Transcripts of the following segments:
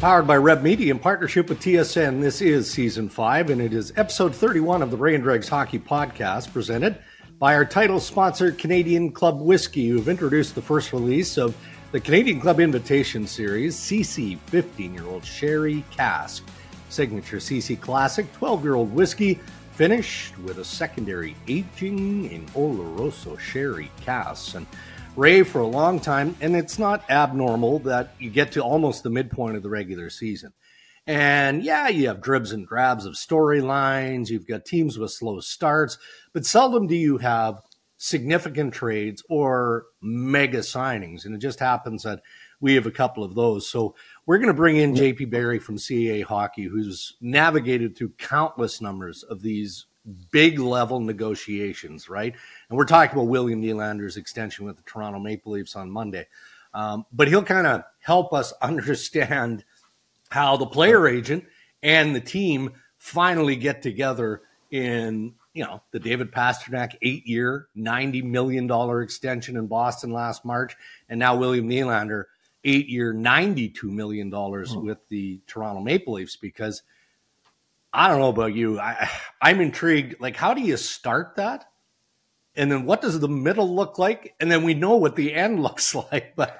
Powered by Rev Media in partnership with TSN, this is season five, and it is episode 31 of the and Dregs Hockey Podcast, presented by our title sponsor, Canadian Club Whiskey, who've introduced the first release of the Canadian Club Invitation Series, CC 15 year old Sherry Cask. Signature CC Classic 12 year old whiskey, finished with a secondary aging in Oloroso Sherry Casks. And Ray for a long time, and it's not abnormal that you get to almost the midpoint of the regular season. And yeah, you have dribs and grabs of storylines, you've got teams with slow starts, but seldom do you have significant trades or mega signings. And it just happens that we have a couple of those. So we're going to bring in JP Barry from CAA Hockey, who's navigated through countless numbers of these big level negotiations, right? And we're talking about William Nylander's extension with the Toronto Maple Leafs on Monday. Um, but he'll kind of help us understand how the player agent and the team finally get together in, you know, the David Pastrnak eight year, $90 million extension in Boston last March. And now William Nylander, eight year, $92 million hmm. with the Toronto Maple Leafs because – I don't know about you. I, I'm intrigued. Like, how do you start that? And then what does the middle look like? And then we know what the end looks like. But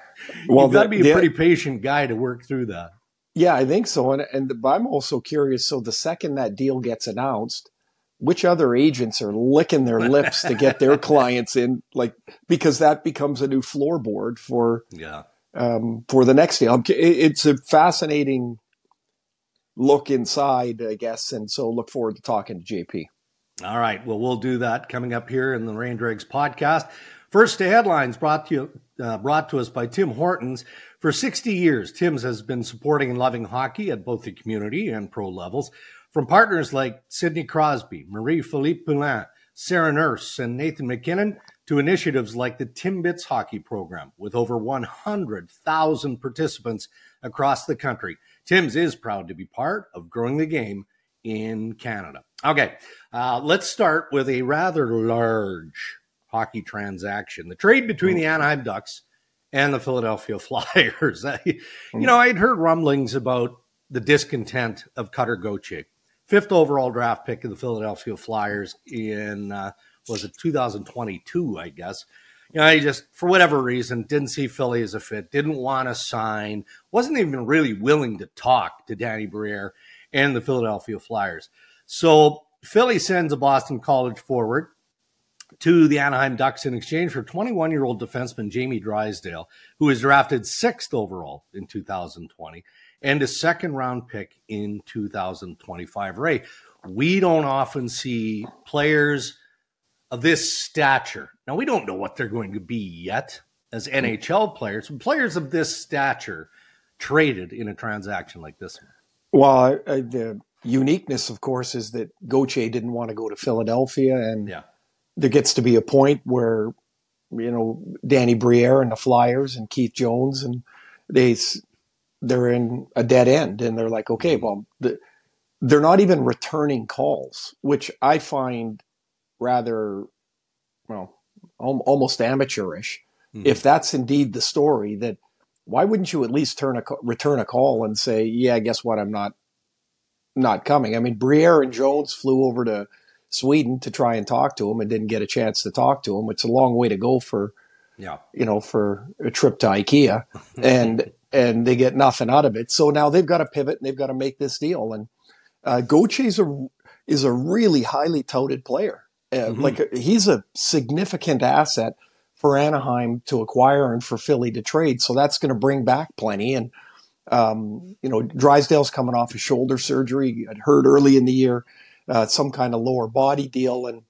well, you've got to be a the, pretty patient guy to work through that. Yeah, I think so. And, and I'm also curious. So the second that deal gets announced, which other agents are licking their lips to get their clients in? Like, because that becomes a new floorboard for yeah um, for the next deal. It's a fascinating look inside, I guess. And so look forward to talking to JP. All right. Well, we'll do that coming up here in the Ray and Dregs podcast. First to headlines brought to you, uh, brought to us by Tim Hortons. For 60 years, Tim's has been supporting and loving hockey at both the community and pro levels. From partners like Sidney Crosby, Marie Philip Poulin, Sarah Nurse, and Nathan MacKinnon, to initiatives like the Timbits Hockey Program, with over 100,000 participants across the country. Tim's is proud to be part of growing the game in Canada. Okay, uh, let's start with a rather large hockey transaction the trade between the Anaheim Ducks and the Philadelphia Flyers. you know, I'd heard rumblings about the discontent of Cutter Gauthier, fifth overall draft pick of the Philadelphia Flyers in, uh, was it 2022, I guess you know, he just for whatever reason didn't see Philly as a fit, didn't want to sign, wasn't even really willing to talk to Danny Briere and the Philadelphia Flyers. So Philly sends a Boston College forward to the Anaheim Ducks in exchange for 21 year old defenseman Jamie Drysdale, who was drafted sixth overall in 2020 and a second round pick in 2025. Ray, we don't often see players of this stature. Now, we don't know what they're going to be yet as NHL players, players of this stature traded in a transaction like this one. Well, the uniqueness, of course, is that Gauthier didn't want to go to Philadelphia, and yeah. there gets to be a point where you know Danny Briere and the Flyers and Keith Jones and they they're in a dead end, and they're like, okay, mm-hmm. well, the, they're not even returning calls, which I find rather, well, almost amateurish. Mm-hmm. If that's indeed the story, that why wouldn't you at least turn a return a call and say, yeah, guess what, I'm not not coming. I mean, Briere and Jones flew over to Sweden to try and talk to him and didn't get a chance to talk to him. It's a long way to go for, yeah, you know, for a trip to IKEA, and and they get nothing out of it. So now they've got to pivot and they've got to make this deal. And uh, Gauthier's a is a really highly touted player. Uh, mm-hmm. Like he's a significant asset for Anaheim to acquire and for Philly to trade. So that's going to bring back plenty. And um, you know, Drysdale's coming off a shoulder surgery. I'd heard early in the year uh, some kind of lower body deal, and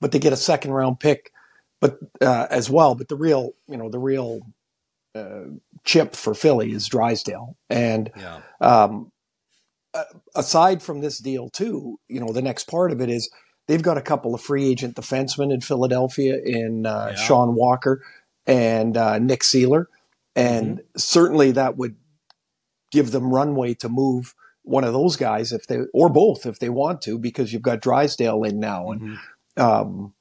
but they get a second round pick, but uh, as well. But the real, you know, the real uh, chip for Philly is Drysdale, and yeah. um, aside from this deal too, you know, the next part of it is They've got a couple of free agent defensemen in Philadelphia in uh, yeah. Sean Walker and uh, Nick Seeler. And mm-hmm. certainly that would give them runway to move one of those guys if they, or both if they want to, because you've got Drysdale in now. And mm-hmm. um,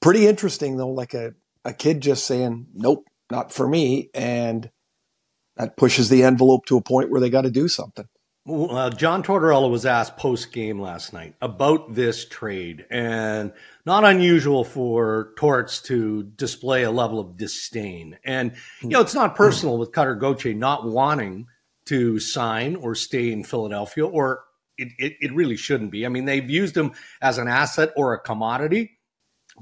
pretty interesting though, like a, a kid just saying, nope, not for me. And that pushes the envelope to a point where they got to do something. Uh, John Tortorella was asked post game last night about this trade, and not unusual for Torts to display a level of disdain. And you know, it's not personal with Cutter Gauthier not wanting to sign or stay in Philadelphia, or it, it, it really shouldn't be. I mean, they've used him as an asset or a commodity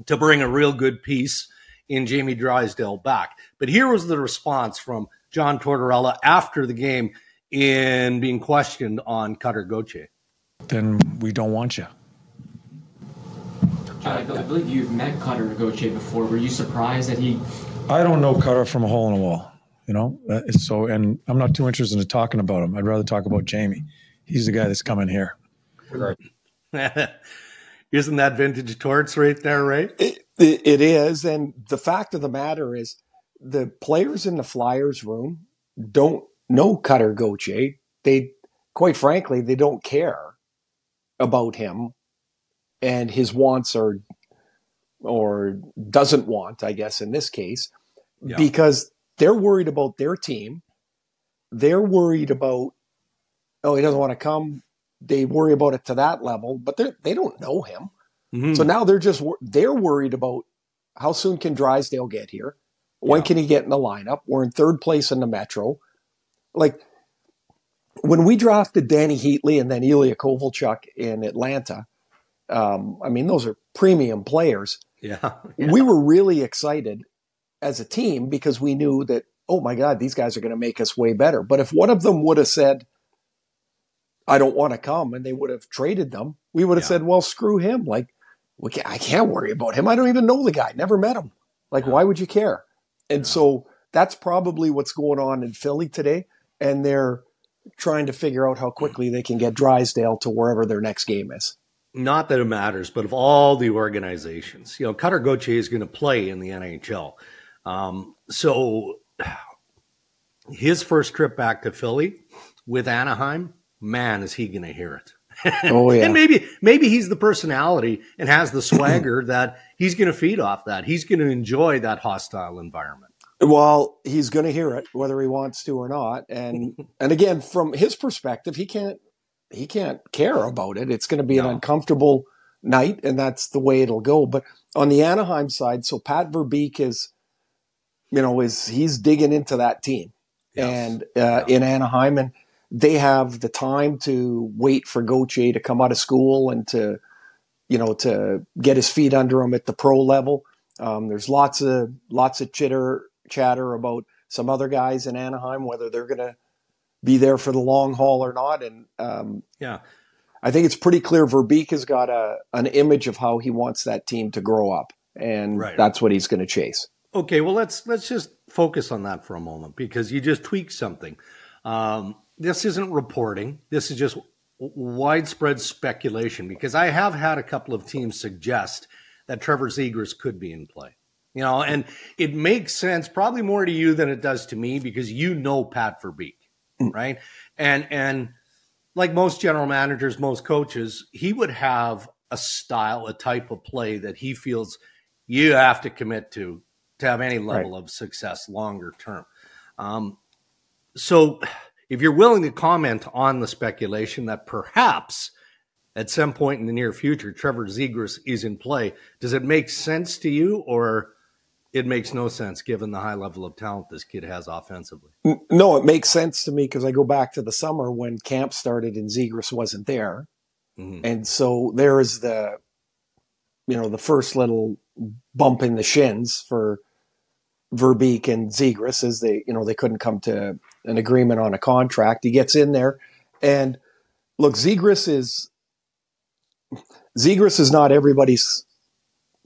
to bring a real good piece in Jamie Drysdale back. But here was the response from John Tortorella after the game in being questioned on Cutter Gauthier. Then we don't want you. I believe you've met Cutter Gauthier before. Were you surprised that he? I don't know Cutter from a hole in a wall. You know, uh, so and I'm not too interested in talking about him. I'd rather talk about Jamie. He's the guy that's coming here. Isn't that vintage torts right there, right? It, it, it is, and the fact of the matter is, the players in the Flyers room don't know Cutter Gauthier. They, quite frankly, they don't care about him and his wants or or doesn't want, I guess, in this case, yeah. because they're worried about their team. They're worried about, oh, he doesn't want to come. They worry about it to that level, but they they don't know him. Mm-hmm. So now they're just they're worried about how soon can Drysdale get here? When yeah. can he get in the lineup? We're in third place in the Metro. Like when we drafted Dany Heatley and then Ilya Kovalchuk in Atlanta, um, I mean, those are premium players. Yeah, yeah. We were really excited as a team because we knew that, oh my God, these guys are going to make us way better. But if one of them would have said, I don't want to come, and they would have traded them, we would have yeah. said, well, screw him. Like, can't, I can't worry about him. I don't even know the guy, never met him. Like, yeah. why would you care? And so that's probably what's going on in Philly today. And they're trying to figure out how quickly they can get Drysdale to wherever their next game is. Not that it matters, but of all the organizations, you know, Cutter Gauthier is going to play in the NHL. Um, so his first trip back to Philly with Anaheim, man, is he going to hear it. Oh yeah. and maybe maybe he's the personality and has the swagger that he's going to feed off that. He's going to enjoy that hostile environment. Well, he's going to hear it whether he wants to or not. And and again, from his perspective, he can't he can't care about it. It's going to be no. an uncomfortable night, and that's the way it'll go. But on the Anaheim side, so Pat Verbeek is, you know, is he's digging into that team, yes. and uh, yeah. in Anaheim, and they have the time to wait for Gauthier to come out of school and to, you know, to get his feet under him at the pro level. Um, there's lots of lots of chitter chatter about some other guys in Anaheim, whether they're going to be there for the long haul or not. And um, yeah, I think it's pretty clear Verbeek has got a an image of how he wants that team to grow up, and right. that's what he's going to chase. Okay, well let's let's just focus on that for a moment because you just tweaked something. Um, this isn't reporting. This is just widespread speculation because I have had a couple of teams suggest that Trevor Zegras could be in play. You know, and it makes sense probably more to you than it does to me because you know Pat Verbeek, mm. right? And and like most general managers, most coaches, he would have a style, a type of play that he feels you have to commit to to have any level right. of success longer term. Um, so if you're willing to comment on the speculation that perhaps at some point in the near future Trevor Zegras is in play, does it make sense to you or it makes no sense given the high level of talent this kid has offensively? No, it makes sense to me because I go back to the summer when camp started and Zegras wasn't there. Mm-hmm. And so there is the you know, the first little bump in the shins for Verbeek and Zegras as they, you know, they couldn't come to an agreement on a contract. He gets in there, and look, Zegras is Zegras is not everybody's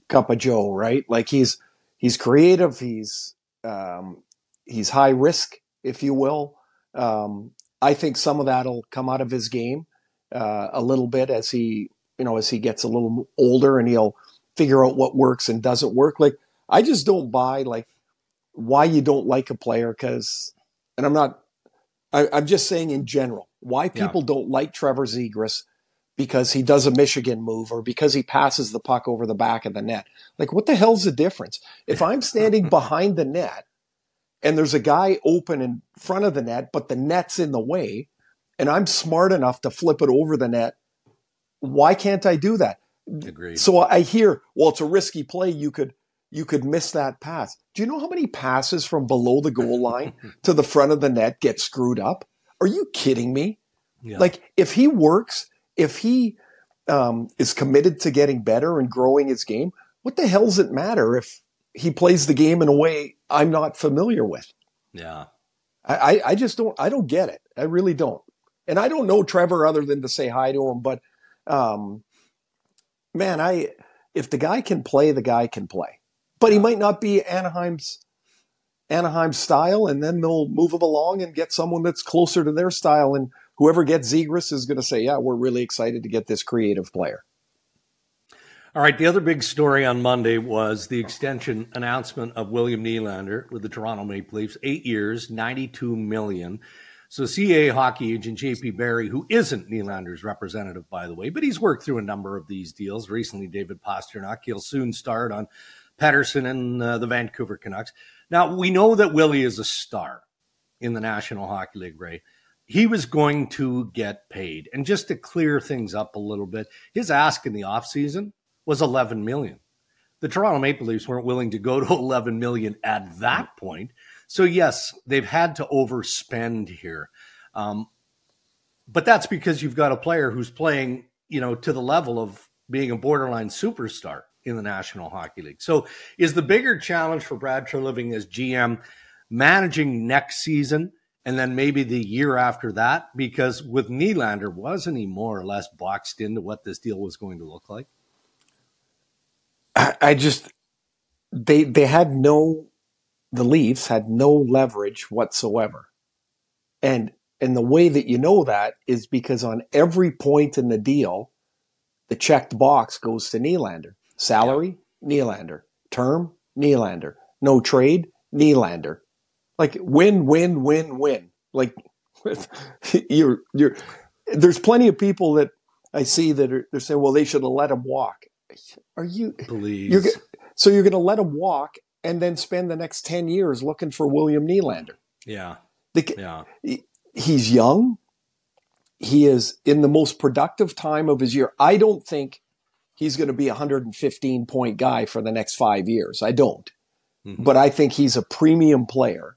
cup of Joe, right? Like he's he's creative, he's um, he's high risk, if you will. Um, I think some of that'll come out of his game uh, a little bit as he, you know, as he gets a little older, and he'll figure out what works and doesn't work. Like I just don't buy like why you don't like a player because and I'm not, I, am just saying in general, why people yeah. don't like Trevor Zegras because he does a Michigan move or because he passes the puck over the back of the net. Like, what the hell's the difference? If I'm standing behind the net and there's a guy open in front of the net, but the net's in the way, and I'm smart enough to flip it over the net, why can't I do that? Agreed. So I hear, well, it's a risky play. You could you could miss that pass. Do you know how many passes from below the goal line to the front of the net get screwed up? Are you kidding me? Yeah. Like if he works, if he um, is committed to getting better and growing his game, what the hell does it matter if he plays the game in a way I'm not familiar with? Yeah. I, I just don't I don't get it. I really don't. And I don't know Trevor other than to say hi to him, but um, man, I if the guy can play, the guy can play. But he might not be Anaheim's Anaheim style, and then they'll move him along and get someone that's closer to their style. And whoever gets Zegras is going to say, "Yeah, we're really excited to get this creative player." All right. The other big story on Monday was the extension announcement of William Nylander with the Toronto Maple Leafs, eight years, ninety-two million. So CA hockey agent JP Barry, who isn't Nylander's representative, by the way, but he's worked through a number of these deals. Recently, David Pastrnak. He'll soon start on Pettersson and uh, the Vancouver Canucks. Now, we know that Willie is a star in the National Hockey League, Ray. He was going to get paid. And just to clear things up a little bit, his ask in the offseason was 11 million. The Toronto Maple Leafs weren't willing to go to 11 million at that point. So yes, they've had to overspend here. Um, but that's because you've got a player who's playing, you know, to the level of being a borderline superstar in the National Hockey League. So, is the bigger challenge for Brad Treliving as GM managing next season and then maybe the year after that? Because with Nylander, wasn't he more or less boxed into what this deal was going to look like? I just they they had no the Leafs had no leverage whatsoever, and and the way that you know that is because on every point in the deal, the checked box goes to Nylander. Salary, yeah. Nylander. Term, Nylander. No trade, Nylander. Like win, win, win, win. Like you're you're. There's plenty of people that I see that are they're saying, well, they should have let him walk. Are you? Please. You're, so you're going to let him walk and then spend the next ten years looking for William Nylander? Yeah. The, yeah. He, he's young. He is in the most productive time of his year. I don't think he's going to be a 115 point guy for the next five years. I don't. Mm-hmm. But I think he's a premium player,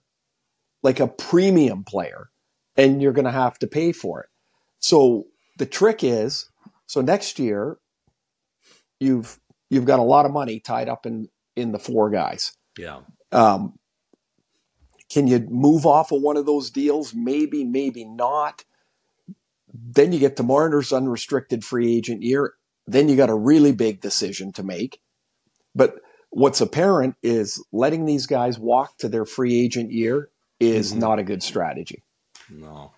like a premium player, and you're going to have to pay for it. So the trick is so next year, you've you've got a lot of money tied up in in the four guys. Yeah. Um, can you move off of one of those deals? Maybe, maybe not. Then you get to Marner's unrestricted free agent year, then you got a really big decision to make. But what's apparent is letting these guys walk to their free agent year is mm-hmm. not a good strategy. No.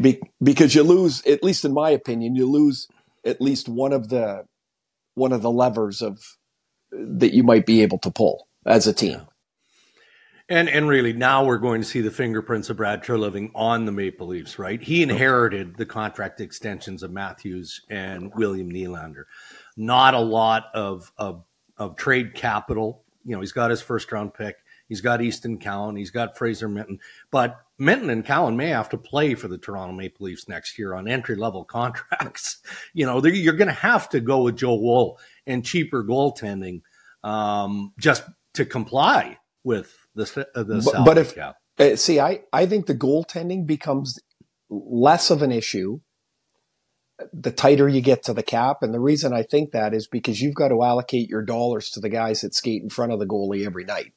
Be- because you lose, at least in my opinion, you lose at least one of the one of the levers of that you might be able to pull as a team. Yeah. And and really now we're going to see the fingerprints of Brad Treliving on the Maple Leafs, right? He inherited the contract extensions of Matthews and William Nylander. Not a lot of of, of trade capital. You know, he's got his first round pick. He's got Easton Cowan. He's got Fraser Minten. But Minten and Cowan may have to play for the Toronto Maple Leafs next year on entry level contracts. You know, you're going to have to go with Joe Woll and cheaper goaltending um, just to comply with the, uh, the but, but if cap. Uh, see, I I think the goaltending becomes less of an issue the tighter you get to the cap. And the reason I think that is because you've got to allocate your dollars to the guys that skate in front of the goalie every night.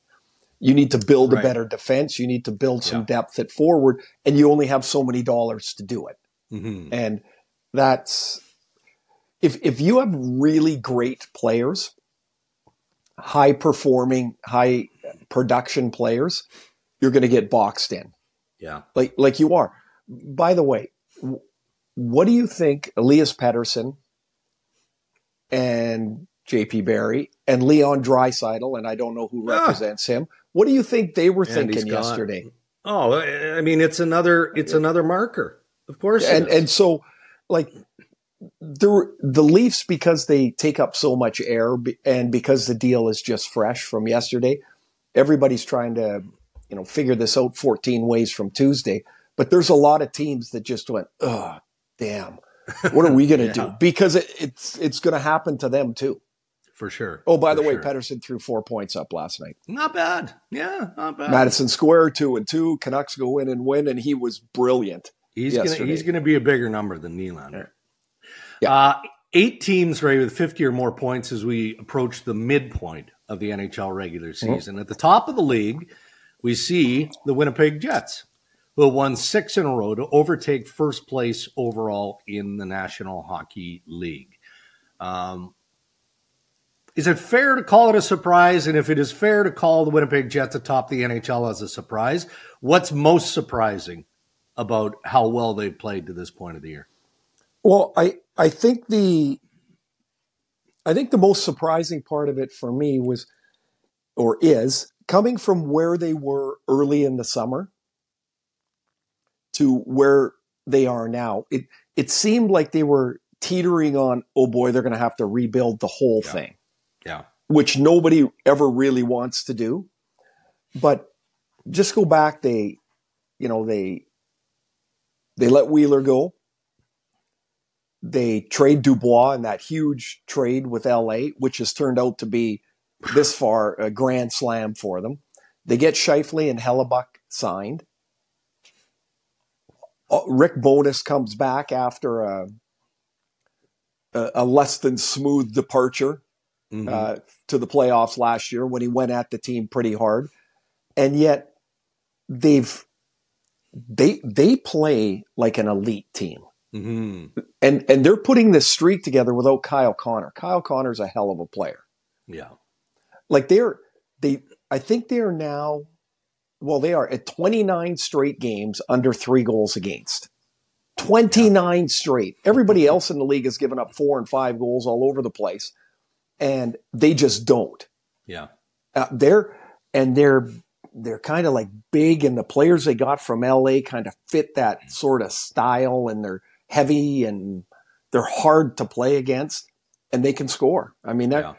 You need to build right. a better defense. You need to build some yeah. depth at forward, and you only have so many dollars to do it. Mm-hmm. And that's if if you have really great players, high performing, high production players, you're going to get boxed in. Yeah. Like, like you are. By the way, what do you think Elias Pettersson and JP Barry and Leon Draisaitl, and I don't know who ah. represents ah. him. What do you think they were and thinking yesterday? Oh, I mean, it's another, it's another marker. Of course. And, and so like the the Leafs because they take up so much air and because the deal is just fresh from yesterday, everybody's trying to you know, figure this out 14 ways from Tuesday. But there's a lot of teams that just went, oh, damn, what are we going to yeah. do? Because it, it's it's going to happen to them too. For sure. Oh, by the way, sure. Pettersson threw four points up last night. Not bad. Yeah, not bad. Madison Square two and two. Canucks go in and win, and he was brilliant. He's gonna he's gonna be a bigger number than Nylander. Yeah. Uh, eight teams right with 50 or more points as we approach the midpoint of the NHL regular Mm-hmm. season. Mm-hmm. At the top of the league, we see the Winnipeg Jets, who have won six in a row to overtake first place overall in the National Hockey League. Um, is it fair to call it a surprise? And if it is fair to call the Winnipeg Jets atop the NHL as a surprise, what's most surprising about how well they've played to this point of the year? Well, I I think the I think the most surprising part of it for me was or is coming from where they were early in the summer to where they are now. It it seemed like they were teetering on, oh boy, they're going to have to rebuild the whole Yeah. thing, Yeah. which nobody ever really wants to do. But just go back, they, you know, they they let Wheeler go. They trade Dubois in that huge trade with LA, which has turned out to be this far a grand slam for them. They get Scheifele and Hellebuyck signed. Uh, Rick Bowness comes back after a, a, a less than smooth departure Mhm. uh, to the playoffs last year when he went at the team pretty hard, and yet they've they they play like an elite team, Mhm. and and they're putting this streak together without Kyle Connor. Kyle Connor's a hell of a player. Yeah. Like they're they I think they are now well they are at 29 straight games under 3 goals against. 29 straight. Everybody else in the league has given up 4 and 5 goals all over the place and they just don't. Yeah. Uh, they're and they're they're kind of like big and the players they got from LA kind of fit that sort of style and they're heavy and they're hard to play against and they can score. I mean that Yeah.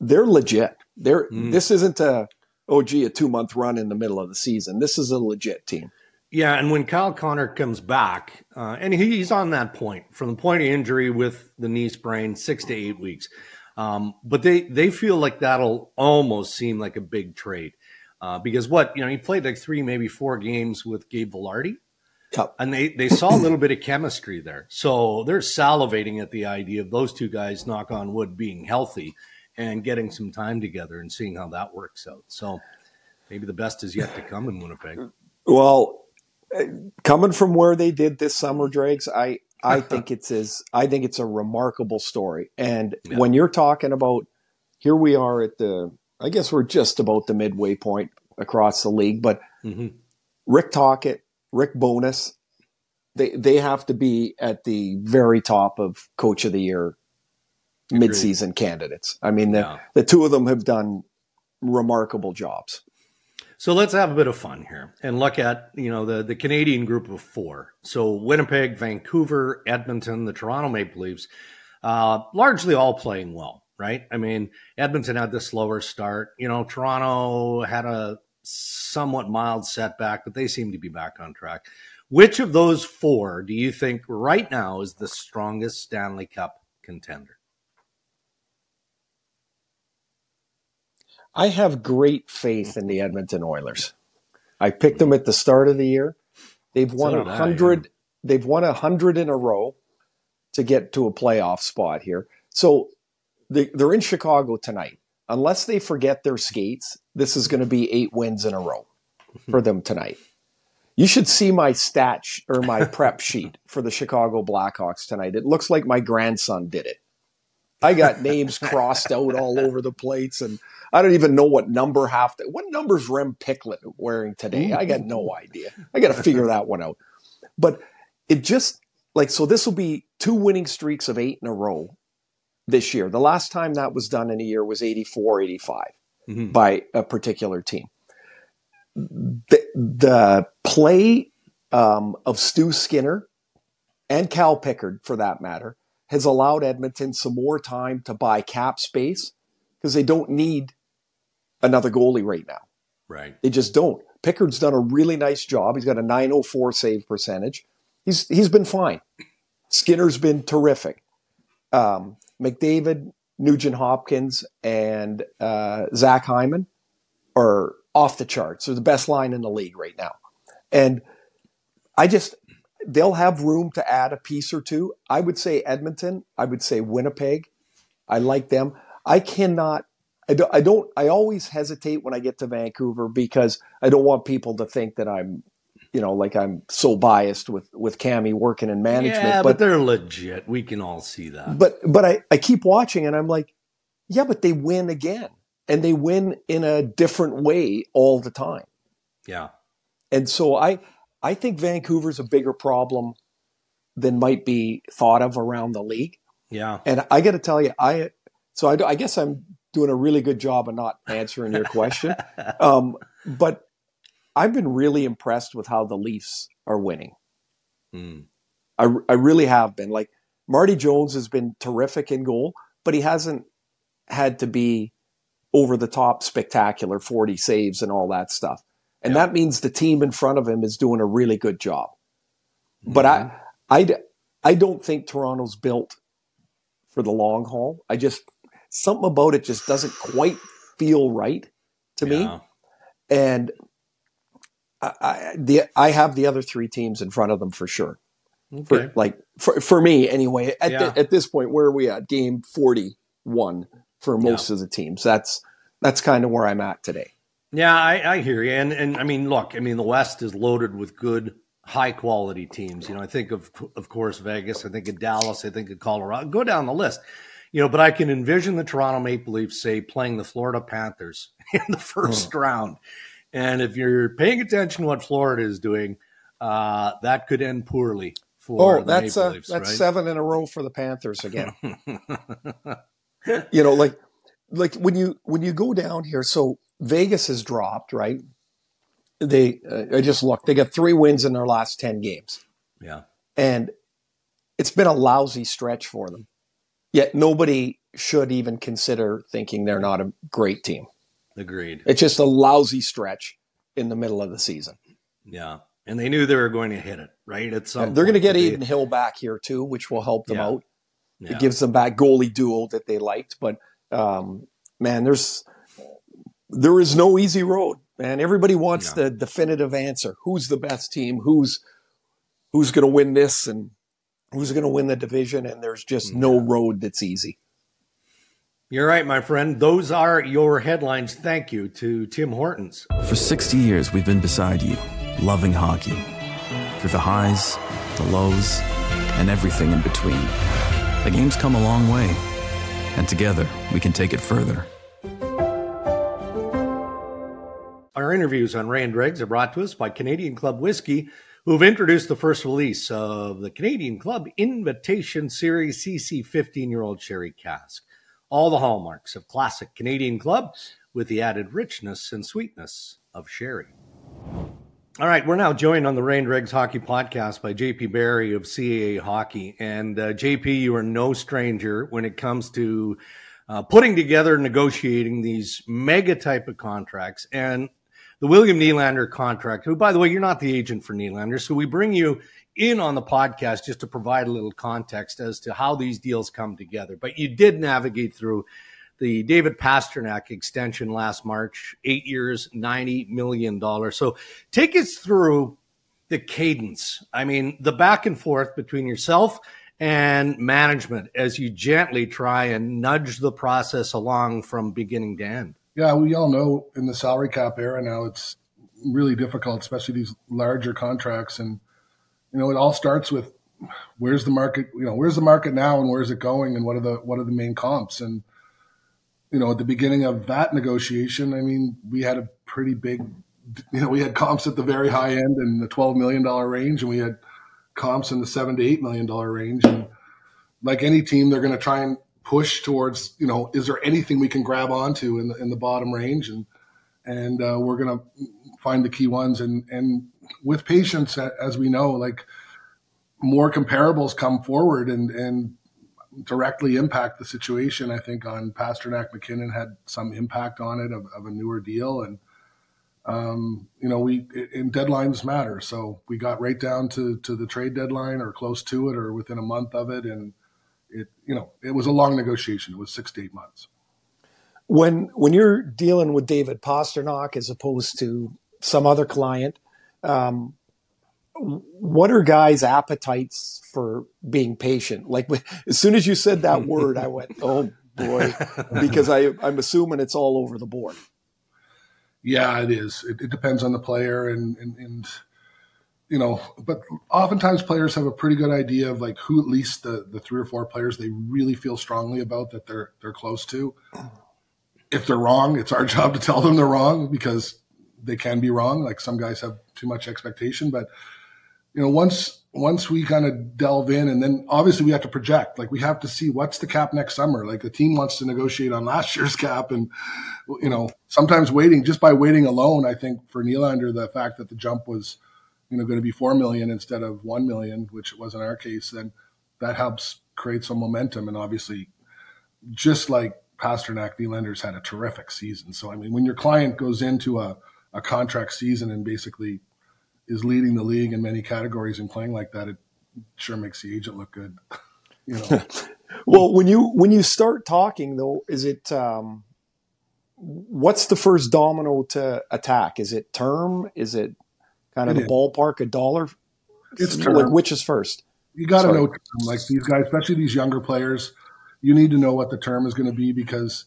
they're legit. They're Mm. this isn't a oh gee a two month run in the middle of the season. This is a legit team. Yeah, and when Kyle Connor comes back, uh, and he's on that point from the point of injury with the knee sprain, six to eight weeks. Um, but they they feel like that'll almost seem like a big trade uh, because what you know he played like three maybe four games with Gabe Vilardi, Yep. and they they saw a little bit of chemistry there, so they're salivating at the idea of those two guys, knock on wood, being healthy and getting some time together and seeing how that works out. So maybe the best is yet to come in Winnipeg. Well, uh, coming from where they did this summer, Dregs, I I think it's is I think it's a remarkable story. And Yeah. when you're talking about here we are at the I guess we're just about the midway point across the league, but hmm Rick Tocchet, Rick Bowness, they they have to be at the very top of coach of the year Agreed. midseason candidates. I mean the Yeah. the two of them have done remarkable jobs. So let's have a bit of fun here and look at you know the the Canadian group of four. So Winnipeg, Vancouver, Edmonton, the Toronto Maple Leafs, uh, largely all playing well, right? I mean, Edmonton had the slower start. You know, Toronto had a somewhat mild setback, but they seem to be back on track. Which of those four do you think right now is the strongest Stanley Cup contender? I have great faith in the Edmonton Oilers. I picked them at the start of the year. They've won So a did I, hundred. They've won a hundred in a row to get to a playoff spot here. So they, they're in Chicago tonight. Unless they forget their skates, this is going to be eight wins in a row hmm. for them tonight. You should see my stat sh- or my prep sheet for the Chicago Blackhawks tonight. It looks like my grandson did it. I got names crossed out all over the plates, and I don't even know what number half. The, what number's Rem Picklet wearing today? I got no idea. I got to figure that one out. But it just like so. This will be two winning streaks of eight in a row this year. The last time that was done in a year was 84, 85 Mhm. by a particular team. The, the play um, of Stu Skinner and Cal Pickard, for that matter, has allowed Edmonton some more time to buy cap space because they don't need another goalie right now. Right. They just don't. Pickard's done a really nice job. He's got a 904 save percentage. He's he's been fine. Skinner's been terrific. Um, McDavid, Nugent Hopkins, and uh, Zach Hyman are off the charts. They're the best line in the league right now. And I just they'll have room to add a piece or two. I would say Edmonton. I would say Winnipeg. I like them. I cannot. I don't, I don't. I always hesitate when I get to Vancouver because I don't want people to think that I'm, you know, like I'm so biased with with Cammi working in management. Yeah, but, but they're legit. We can all see that. But but I I keep watching and I'm like, yeah, but they win again, and they win in a different way all the time. Yeah. And so I I think Vancouver's a bigger problem than might be thought of around the league. Yeah. And I got to tell you, I so I, I, guess I'm doing a really good job of not answering your question, um, but I've been really impressed with how the Leafs are winning. Mm. I I really have been. Like Marty Jones has been terrific in goal, but he hasn't had to be over the top spectacular 40 saves and all that stuff. And yeah. that means the team in front of him is doing a really good job. Mm-hmm. But I, I, I don't think Toronto's built for the long haul. I just, something about it just doesn't quite feel right to yeah. me. And I, I, the, I have the other three teams in front of them for sure. Okay. For, like for, for me anyway, at, yeah. the, at this point, where are we at? Game 41 for most of the teams. That's, that's kind of where I'm at today. Yeah, I, I hear you, and and I mean, look, I mean, the West is loaded with good, high quality teams. You know, I think of of course Vegas, I think of Dallas, I think of Colorado. Go down the list, you know. But I can envision the Toronto Maple Leafs say playing the Florida Panthers in the first round, and if you're paying attention to what Florida is doing, uh, that could end poorly. For oh, that's uh, Leafs, that's right? seven in a row for the Panthers again. you know, like like when you when you go down here, so Vegas has dropped, right? They, uh, I just looked, they got three wins in their last 10 games. Yeah. And it's been a lousy stretch for them. Yet nobody should even consider thinking they're not a great team. Agreed. It's just a lousy stretch in the middle of the season. Yeah. And they knew they were going to hit it, right? At some They're going to get Adin Hill back here too, which will help them yeah. out. Yeah. It gives them that goalie duo that they liked. But um, man, there's there is no easy road, man. Everybody wants no. the definitive answer. Who's the best team? Who's who's going to win this and who's going to win the division? And there's just mm, no road that's easy. You're right, my friend. Those are your headlines. Thank you to Tim Hortons. For 60 years, we've been beside you, loving hockey. Through the highs, the lows, and everything in between. The game's come a long way, and together we can take it further. Our interviews on Ray and Dregs are brought to us by Canadian Club Whiskey, who've introduced the first release of the Canadian Club Invitation Series CC 15 year old sherry cask. All the hallmarks of classic Canadian Club with the added richness and sweetness of sherry. All right, we're now joined on the Ray and Dregs Hockey Podcast by JP Barry of CAA Hockey. And uh, JP, you are no stranger when it comes to uh, putting together, negotiating these mega type of contracts. And the William Nylander contract, who, by the way, you're not the agent for Nylander. So we bring you in on the podcast just to provide a little context as to how these deals come together. But you did navigate through the David Pastrnak extension last March, eight years, $90 million. So take us through the cadence. I mean, the back and forth between yourself and management as you gently try and nudge the process along from beginning to end yeah, we all know in the salary cap era now it's really difficult, especially these larger contracts. And you know, it all starts with where's the market? You know, where's the market now, and where's it going, and what are the what are the main comps? And you know, at the beginning of that negotiation, I mean, we had a pretty big, you know, we had comps at the very high end in the twelve million dollar range, and we had comps in the seven to eight million dollar range. And like any team, they're going to try and push towards you know is there anything we can grab onto in the in the bottom range and and uh, we're gonna find the key ones and and with patience as we know like more comparables come forward and and directly impact the situation. I think on Pastrnak MacKinnon had some impact on it of, of a newer deal and um, you know, we in deadlines matter. So we got right down to to the trade deadline or close to it or within a month of it, and it you know it was a long negotiation. It was six to eight months. When when you're dealing with David Pastrnak as opposed to some other client, um, what are guys' appetites for being patient? Like as soon as you said that word, I went, "Oh boy," because I I'm assuming it's all over the board. Yeah, it is. It, it depends on the player and, and, and you know, but oftentimes players have a pretty good idea of like who at least the, the three or four players they really feel strongly about that they're they're close to. If they're wrong, it's our job to tell them they're wrong because they can be wrong. Like some guys have too much expectation, but you know, once once we kind of delve in and then obviously we have to project like we have to see what's the cap next summer like the team wants to negotiate on last year's cap and you know sometimes waiting just by waiting alone i think for Nylander the fact that the jump was you know going to be 4 million instead of 1 million which was in our case then that helps create some momentum and obviously just like Pastrnak Nylander's had a terrific season so i mean when your client goes into a, a contract season and basically is leading the league in many categories and playing like that, it sure makes the agent look good. you know. well, when you when you start talking though, is it um, what's the first domino to attack? Is it term? Is it kind of it the is. ballpark a dollar? It's term. Like which is first? You got to know term. Like these guys, especially these younger players, you need to know what the term is going to be because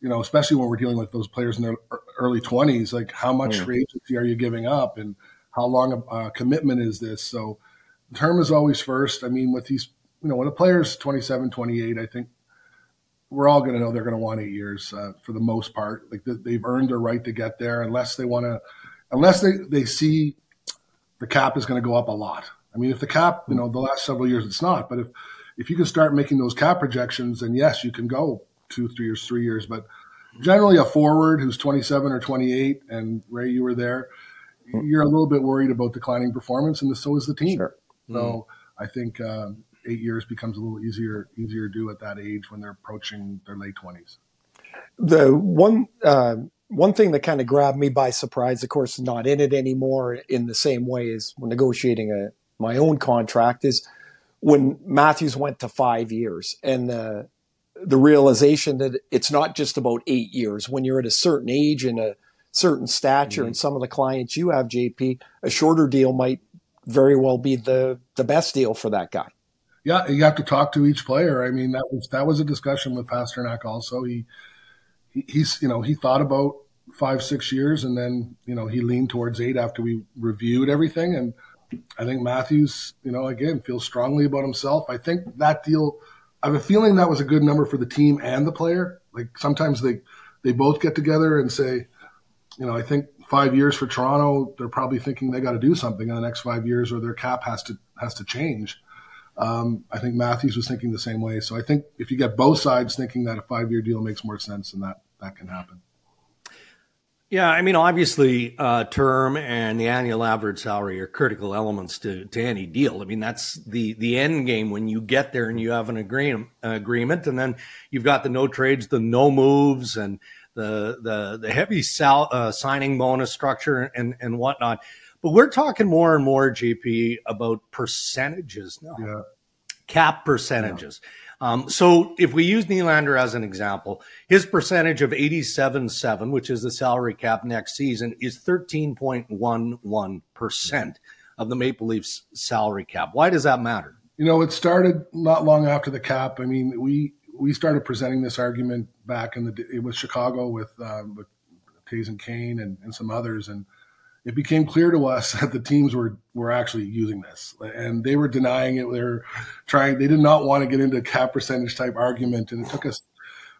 you know, especially when we're dealing with those players in their early twenties, like how much mm. free agency are you giving up and how long a, a commitment is this? So term is always first. I mean, with these, you know, when a player's 27, 28, I think we're all going to know they're going to want eight years uh, for the most part. Like they've earned their right to get there, unless they want to, unless they they see the cap is going to go up a lot. I mean, if the cap, you know, the last several years it's not, but if if you can start making those cap projections, then yes, you can go two, three years, three years. But generally, a forward who's 27 or 28, and Ray, you were there you're a little bit worried about declining performance, and so is the team. Sure. So mm-hmm. I think um, eight years becomes a little easier easier to do at that age when they're approaching their late twenties. The one uh, one thing that kind of grabbed me by surprise, of course, not in it anymore in the same way as when negotiating a my own contract is when Matthews went to five years and the the realization that it's not just about eight years when you're at a certain age and a certain stature mm-hmm. and some of the clients you have, JP, a shorter deal might very well be the the best deal for that guy. Yeah, you have to talk to each player. I mean, that was that was a discussion with Pastrnak. Also, he, he he's you know he thought about five six years, and then you know he leaned towards eight after we reviewed everything. And I think Matthews, you know, again feels strongly about himself. I think that deal. I have a feeling that was a good number for the team and the player. Like sometimes they they both get together and say, you know, I think five years for Toronto, they're probably thinking they got to do something in the next five years, or their cap has to has to change. Um, I think Matthews was thinking the same way. So I think if you get both sides thinking that a five year deal makes more sense, than that that can happen. Yeah, I mean, obviously, uh, term and the annual average salary are critical elements to, to any deal. I mean, that's the the end game when you get there and you have an agreement, agreement, and then you've got the no trades, the no moves, and the the the heavy sal, uh, signing bonus structure and and whatnot. But we're talking more and more, JP, about percentages now, yeah. cap percentages. Yeah. Um, so if we use Nylander as an example, his percentage of 87.7, which is the salary cap next season, is 13.11% of the Maple Leafs salary cap. Why does that matter? You know, it started not long after the cap. I mean, we we started presenting this argument back in the it was Chicago with um, with and Kane and, and some others, and it became clear to us that the teams were were actually using this, and they were denying it. They were trying; they did not want to get into a cap percentage type argument, and it took us,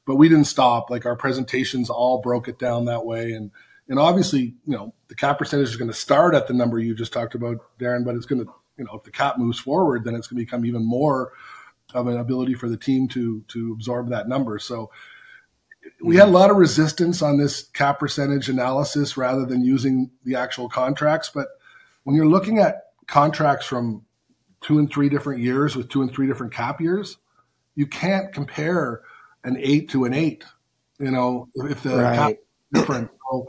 but we didn't stop. Like our presentations all broke it down that way, and and obviously, you know, the cap percentage is going to start at the number you just talked about, Darren, but it's going to, you know, if the cap moves forward, then it's going to become even more of an ability for the team to to absorb that number. So we had a lot of resistance on this cap percentage analysis rather than using the actual contracts. But when you're looking at contracts from two and three different years with two and three different cap years, you can't compare an eight to an eight. You know, if the right. cap is different. So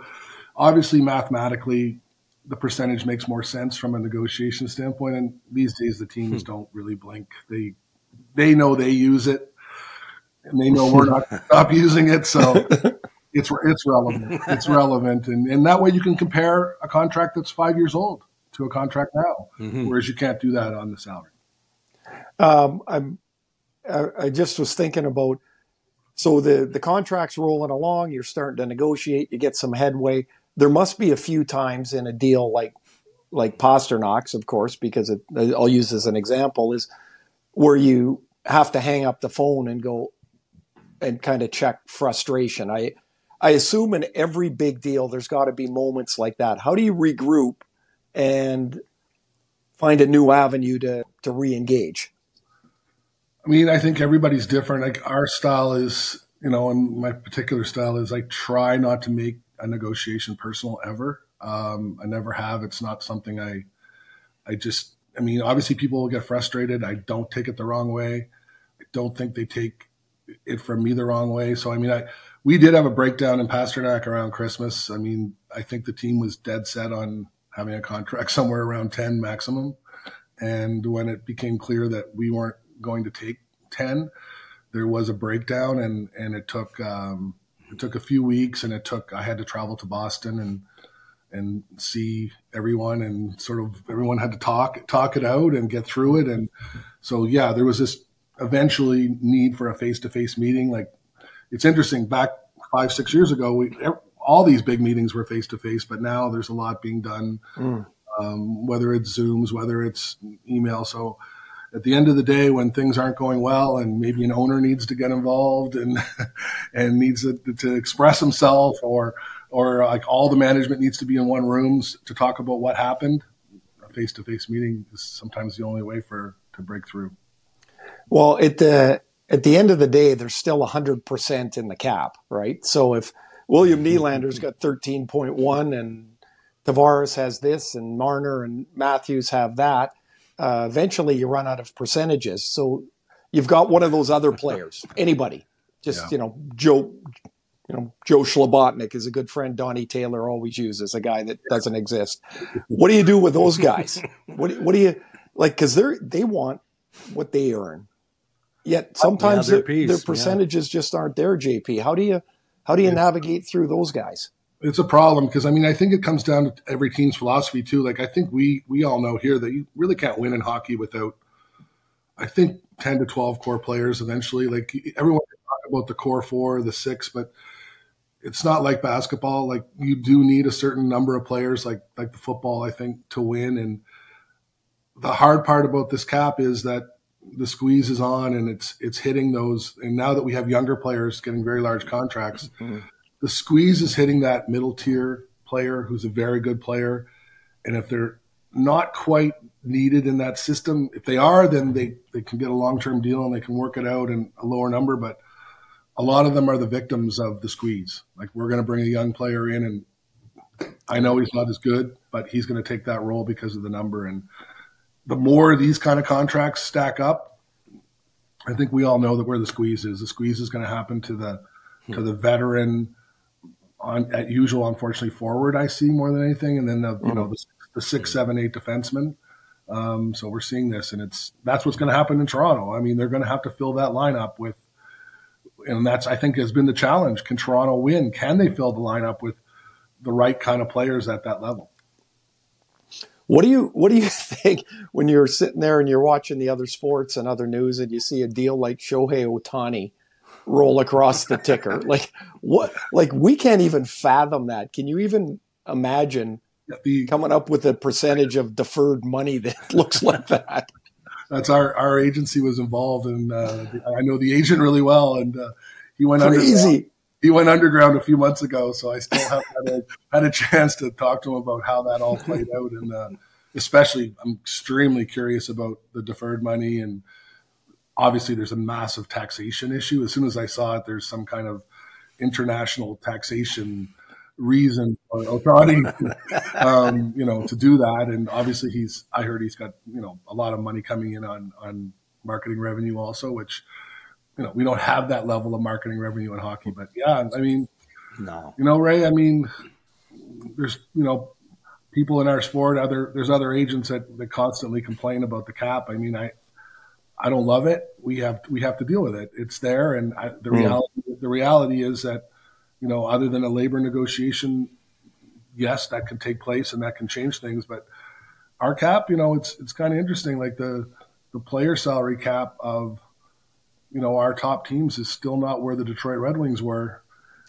obviously mathematically the percentage makes more sense from a negotiation standpoint. And these days the teams hmm. don't really blink. They they know they use it, and they know we're not stop using it. So it's it's relevant. It's relevant, and and that way you can compare a contract that's five years old to a contract now, mm-hmm. whereas you can't do that on the salary. Um, I'm I just was thinking about so the the contract's rolling along. You're starting to negotiate. You get some headway. There must be a few times in a deal like like Pastrnak's, of course, because it, I'll use as an example is where you have to hang up the phone and go and kind of check frustration. I I assume in every big deal there's got to be moments like that. How do you regroup and find a new avenue to to re-engage? I mean, I think everybody's different. Like our style is, you know, and my particular style is I try not to make a negotiation personal ever. Um, I never have. It's not something I, I just, I mean, obviously people will get frustrated. I don't take it the wrong way. I don't think they take it from me the wrong way. So, I mean, I, we did have a breakdown in Pastrnak around Christmas. I mean, I think the team was dead set on having a contract somewhere around 10 maximum. And when it became clear that we weren't going to take 10 there was a breakdown and and it took um, it took a few weeks and it took i had to travel to boston and and see everyone and sort of everyone had to talk talk it out and get through it and so yeah there was this eventually need for a face-to-face meeting like it's interesting back five six years ago we all these big meetings were face-to-face but now there's a lot being done mm. um, whether it's zooms whether it's email so at the end of the day, when things aren't going well, and maybe an owner needs to get involved and and needs to, to express himself, or or like all the management needs to be in one room to talk about what happened, a face to face meeting is sometimes the only way for to break through. Well, at the at the end of the day, there's still hundred percent in the cap, right? So if William Nylander's got thirteen point one and Tavares has this and Marner and Matthews have that uh, eventually you run out of percentages. So you've got one of those other players, anybody, just yeah. you know Joe, you know Joe Slobotnik is a good friend. Donnie Taylor always uses a guy that doesn't exist. What do you do with those guys? what do, what do you like? Because they're they want what they earn, yet sometimes yeah, their, piece, their, percentages yeah. just aren't there. JP, how do you how do you navigate through those guys? it's a problem because I mean I think it comes down to every team's philosophy too. Like I think we we all know here that you really can't win in hockey without I think ten to twelve core players eventually. Like everyone talk about the core four, the six, but it's not like basketball. Like you do need a certain number of players, like like the football, I think, to win. And the hard part about this cap is that the squeeze is on and it's it's hitting those. And now that we have younger players getting very large contracts. Mm-hmm the squeeze is hitting that middle tier player who's a very good player. And if they're not quite needed in that system, if they are, then they, they can get a long term deal and they can work it out in a lower number. But a lot of them are the victims of the squeeze. Like we're going to bring a young player in, and I know he's not as good, but he's going to take that role because of the number. And the more these kind of contracts stack up, I think we all know that where the squeeze is. The squeeze is going to happen to the to the veteran on at usual, unfortunately, forward I see more than anything, and then the you know mm-hmm. the, the six, seven, eight defensemen. Um, so we're seeing this, and it's that's what's going to happen in Toronto. I mean, they're going to have to fill that lineup with, and that's I think has been the challenge. Can Toronto win? Can they fill the lineup with the right kind of players at that level? What do you What do you think when you're sitting there and you're watching the other sports and other news, and you see a deal like Shohei Ohtani? roll across the ticker. like what? Like we can't even fathom that. Can you even imagine the, coming up with a percentage of deferred money that looks like that? That's our our agency was involved, and uh, I know the agent really well, and uh, he went Crazy. He went underground a few months ago, so I still have had a, chance to talk to him about how that all played out, and uh, especially I'm extremely curious about the deferred money and obviously there's a massive taxation issue. As soon as I saw it, there's some kind of international taxation reason for Ohtani, um, you know, to do that. And obviously he's, I heard he's got, you know, a lot of money coming in on, on marketing revenue also, which, you know, we don't have that level of marketing revenue in hockey, but yeah, I mean, no, you know, Ray, I mean, there's you know people in our sport, other there's other agents that, that constantly complain about the cap. I mean, I I don't love it. We have we have to deal with it. It's there, and I, the mm. reality the reality is that you know, other than a labor negotiation, yes, that can take place and that can change things. But our cap, you know, it's it's kind of interesting. Like the the player salary cap of you know our top teams is still not where the Detroit Red Wings were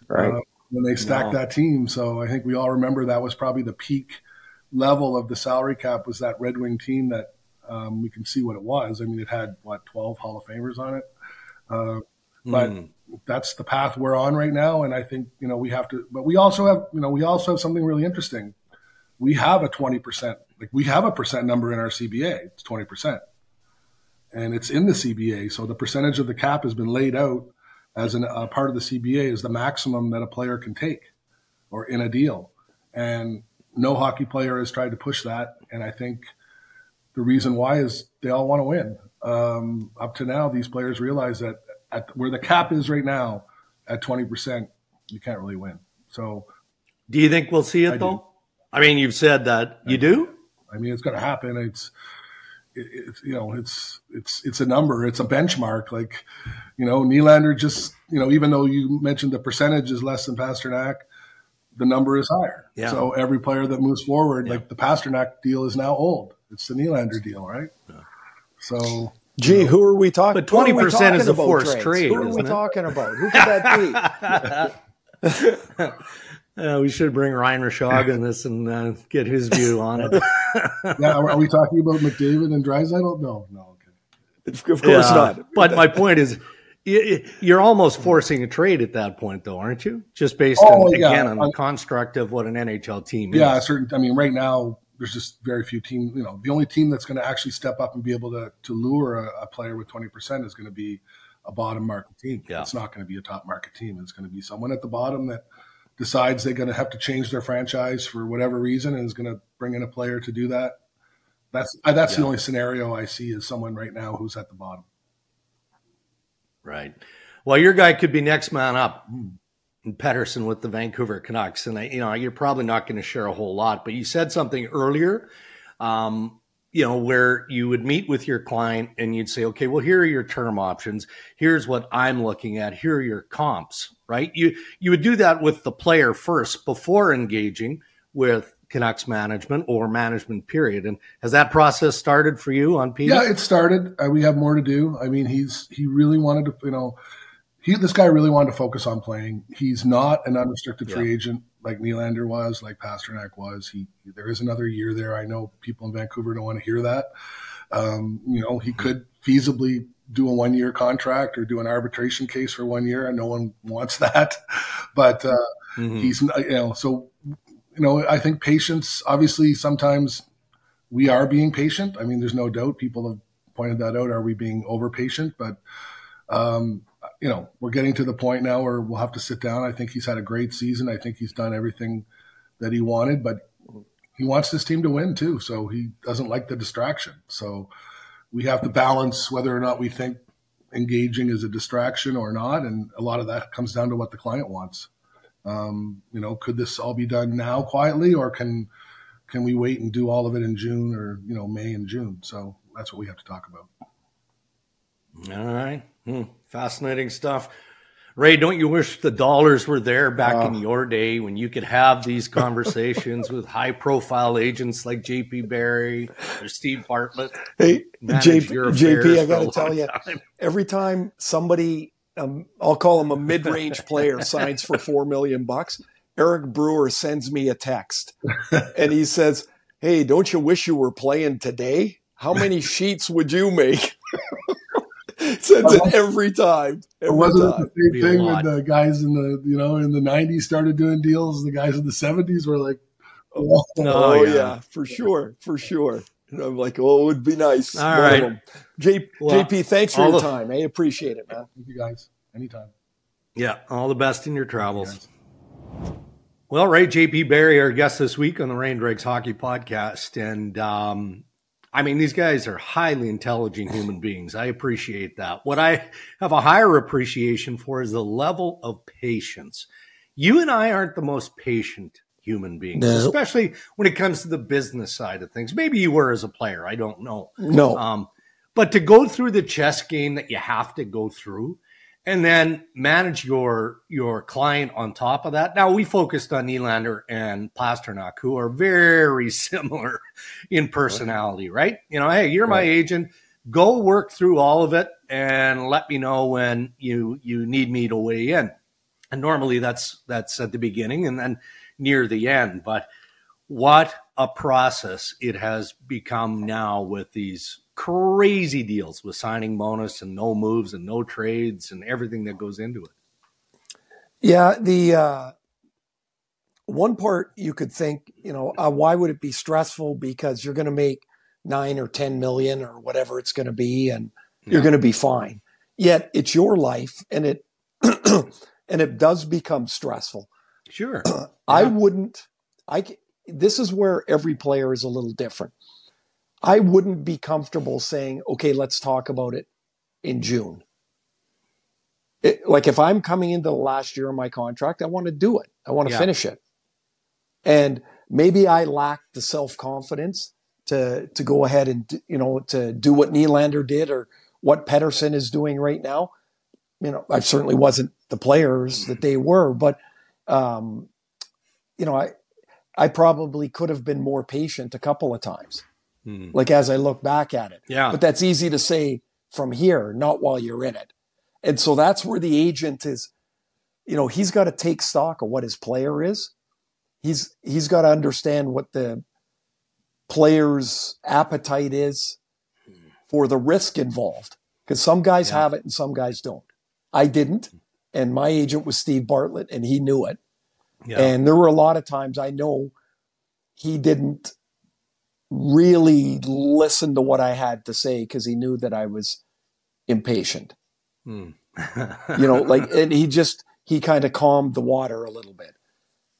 right. uh, when they stacked no. that team. So I think we all remember that was probably the peak level of the salary cap was that Red Wing team that um, we can see what it was. I mean, it had what twelve Hall of Famers on it, uh, but mm. that's the path we're on right now. And I think you know we have to, but we also have you know we also have something really interesting. We have a twenty percent, like we have a percent number in our CBA. It's twenty percent, and it's in the CBA. So the percentage of the cap has been laid out as an, a part of the CBA is the maximum that a player can take, or in a deal. And no hockey player has tried to push that, and I think the reason why is they all want to win. Um, up to now, these players realize that at where the cap is right now, at twenty percent, you can't really win. So, do you think we'll see it I though? Do. I mean, you've said that you do. I mean, it's going to happen. It's, it, it's you know, it's it's it's a number. It's a benchmark. Like, you know, Nylander just you know, even though you mentioned the percentage is less than Pastrnak, the number is higher. Yeah. So every player that moves forward, yeah. like the Pastrnak deal is now old. It's the Nylander deal, right? Yeah. So Gee, who are we talking? But twenty percent is a forced trade. Who are we it? talking about? Who could that be? uh, we should bring Ryan Rishaug in this and uh, get his view on it. yeah, are we talking about McDavid and Draisaitl? No, no, okay. Of course yeah, not. But my point is, you're almost forcing a trade at that point, though, aren't you? Just based oh, on, yeah. again on the construct of what an NHL team is. Yeah, certain. I mean, right now there's just very few teams. You know, the only team that's going to actually step up and be able to to lure a, a player with 20 percent is going to be a bottom market team. Yeah. It's not going to be a top market team. It's going to be someone at the bottom that decides they're going to have to change their franchise for whatever reason and is going to bring in a player to do that. That's that's yeah. the only scenario I see is someone right now who's at the bottom. Right. Well, your guy could be next man up. Pettersson with the Vancouver Canucks, and I, you know you're probably not going to share a whole lot, but you said something earlier, um, you know, where you would meet with your client and you'd say, okay, well, here are your term options. Here's what I'm looking at. Here are your comps, right? You you would do that with the player first before engaging with Canucks management or management period. And has that process started for you on Pete? Yeah, it started. Uh, we have more to do. I mean, he's he really wanted to, you know, he this guy really wanted to focus on playing. He's not an unrestricted free agent like Nylander was, like Pastrnak was. He there is another year there. I know people in Vancouver don't want to hear that. Um, you know, he could feasibly do a one year contract or do an arbitration case for one year, and no one wants that. But uh, mm-hmm. he's you know so you know, I think patience, obviously, sometimes we are being patient. I mean, there's no doubt people have pointed that out. Are we being over patient? But, um, you know, we're getting to the point now where we'll have to sit down. I think he's had a great season. I think he's done everything that he wanted, but he wants this team to win too. So he doesn't like the distraction. So we have to balance whether or not we think engaging is a distraction or not. And a lot of that comes down to what the client wants. Um, you know, could this all be done now quietly, or can can we wait and do all of it in June or you know May and June? So that's what we have to talk about. All right, hmm. fascinating stuff. Ray, don't you wish the dollars were there back uh, in your day when you could have these conversations with high profile agents like JP Barry or Steve Bartlett? Hey, JP, JP I got to tell you, time. every time somebody um, I'll call him a mid-range player, signs for four million bucks. Eric Brewer sends me a text, and he says, "Hey, don't you wish you were playing today? How many sheets would you make?" Sends it every time. Every wasn't time. it the same thing when the guys in the you know in the '90s started doing deals? The guys in the '70s were like, "Oh, oh yeah. yeah, for sure, for sure." And I'm like, oh, it would be nice. All right. J- well, JP, thanks for your the, time. I appreciate it, man. Thank you guys. Anytime. Yeah. All the best in your travels. Well, Ray JP Barry, our guest this week on the Ray and Dregs Hockey Podcast. And um, I mean, these guys are highly intelligent human beings. I appreciate that. What I have a higher appreciation for is the level of patience. You and I aren't the most patient human beings, no. especially when it comes to the business side of things. Maybe you were as a player, I don't know. No. Um, but to go through the chess game that you have to go through and then manage your your client on top of that. Now we focused on Nylander and Pastrnak, who are very similar in personality, right? You know, hey, you're my agent. Go work through all of it and let me know when you you need me to weigh in. And normally that's that's at the beginning and then near the end. But what a process it has become now with these crazy deals with signing bonus and no moves and no trades and everything that goes into it. Yeah, the uh, one part you could think, you know, uh, why would it be stressful? Because you're going to make nine or ten million or whatever it's going to be, and yeah. you're going to be fine. Yet it's your life, and it and it does become stressful. Sure, I wouldn't. I this is where every player is a little different. I wouldn't be comfortable saying, okay, let's talk about it in June. It, like if I'm coming into the last year of my contract, I want to do it. I want to yeah. finish it. And maybe I lack the self confidence to to go ahead and you know to do what Nylander did or what Pettersson is doing right now. You know, I certainly wasn't the players that they were, but um, you know, I I probably could have been more patient a couple of times. Hmm. Like as I look back at it. Yeah. But that's easy to say from here, not while you're in it. And so that's where the agent is, you know, he's got to take stock of what his player is. He's he's got to understand what the player's appetite is for the risk involved. Because some guys yeah. have it and some guys don't. I didn't. And my agent was Steve Bartlett and he knew it. Yeah. And there were a lot of times I know he didn't really listen to what I had to say because he knew that I was impatient. Hmm. you know, like, and he just, he kind of calmed the water a little bit.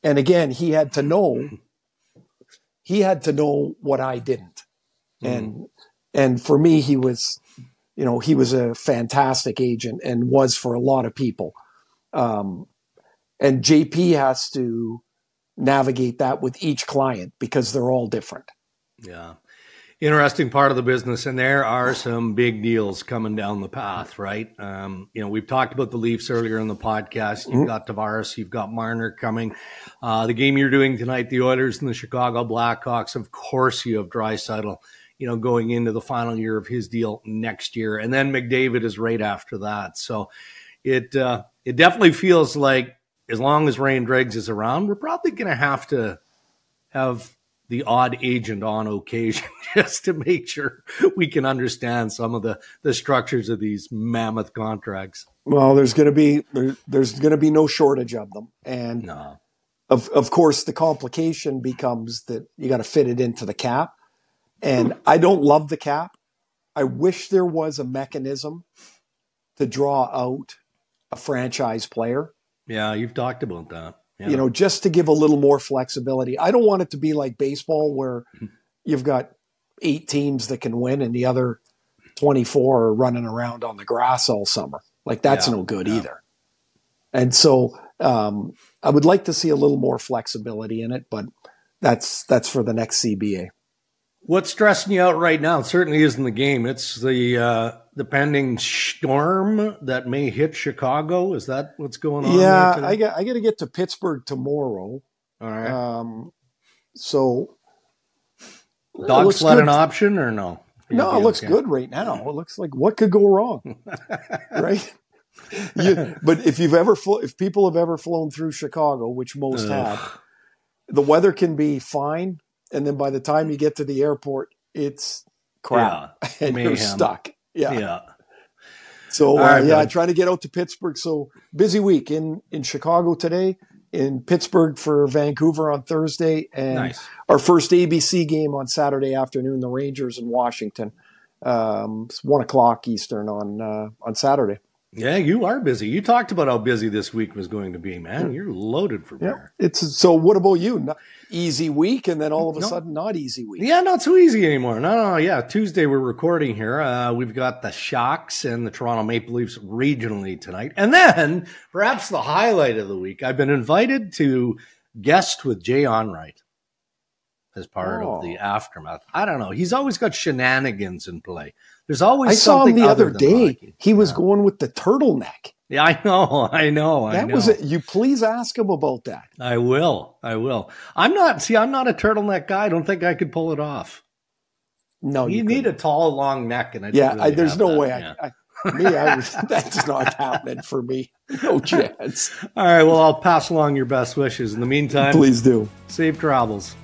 And again, he had to know, he had to know what I didn't. Hmm. And, and for me, he was, you know, he was a fantastic agent and was for a lot of people. Um, and JP has to navigate that with each client because they're all different. Yeah. Interesting part of the business, and there are some big deals coming down the path, right? Um, you know, we've talked about the Leafs earlier in the podcast. You've mm-hmm. got Tavares, you've got Marner coming. Uh, the game you're doing tonight, the Oilers and the Chicago Blackhawks. Of course, you have Draisaitl, you know, going into the final year of his deal next year, and then McDavid is right after that. So it uh, it definitely feels like as long as Ray and Dregs is around, we're probably going to have to have the odd agent on occasion just to make sure we can understand some of the, the structures of these mammoth contracts. Well, there's going to be there, there's going to be no shortage of them, and no. of of course the complication becomes that you got to fit it into the cap, and I don't love the cap. I wish there was a mechanism to draw out a franchise player. Yeah, you've talked about that. Yeah. You know, just to give a little more flexibility. I don't want it to be like baseball where you've got eight teams that can win and the other 24 are running around on the grass all summer. Like that's yeah. no good yeah. either. And so um, I would like to see a little more flexibility in it, but that's that's for the next CBA. What's stressing you out right now? It certainly isn't the game. It's the uh, the pending storm that may hit Chicago. Is that what's going on? Yeah, I got I got to get to Pittsburgh tomorrow. All right. Um, so dog sled an option or no? no, it looks okay. good right now. It looks like what could go wrong, right? you, but if you've ever flo- if people have ever flown through Chicago, which most Ugh. have, the weather can be fine and then by the time you get to the airport, it's crap, yeah, and mayhem. you're stuck. Yeah, yeah. So uh, right, yeah, I try to get out to Pittsburgh. So busy week in in Chicago today, in Pittsburgh for Vancouver on Thursday, and nice. our first ABC game on Saturday afternoon. The Rangers in Washington. Um, it's one o'clock Eastern on uh, on Saturday. Yeah, you are busy. You talked about how busy this week was going to be, man. You're loaded for bear. Yeah. It's so. What about you? Not easy week, and then all of a no. sudden, not easy week. Yeah, not so easy anymore. No, no, yeah. Tuesday we're recording here. Uh, we've got the Sharks and the Toronto Maple Leafs regionally tonight, and then perhaps the highlight of the week. I've been invited to guest with Jay Onrait as part oh. of the oh. aftermath. I don't know. He's always got shenanigans in play. There's always I saw him the other day. Hockey. He was going with the turtleneck. Yeah, I know, I know. That I know. was it. You please ask him about that. I will. I will. I'm not. See, I'm not a turtleneck guy. I don't think I could pull it off. No, you, you need a tall, long neck, and I yeah, really I, there's no that. way. Yeah. I, I, me, I was, that's not happening for me. No chance. All right. Well, I'll pass along your best wishes. In the meantime, please do. Safe travels.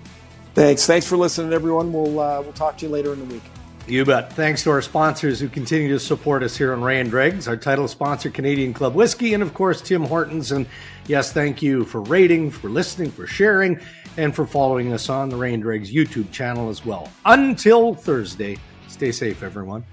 Thanks. Thanks for listening, everyone. We'll uh, we'll talk to you later in the week. You bet. Thanks to our sponsors who continue to support us here on Ray and Dregs, our title sponsor, Canadian Club Whiskey, and of course, Tim Hortons. And yes, thank you for rating, for listening, for sharing, and for following us on the Ray and Dregs YouTube channel as well. Until Thursday, stay safe, everyone.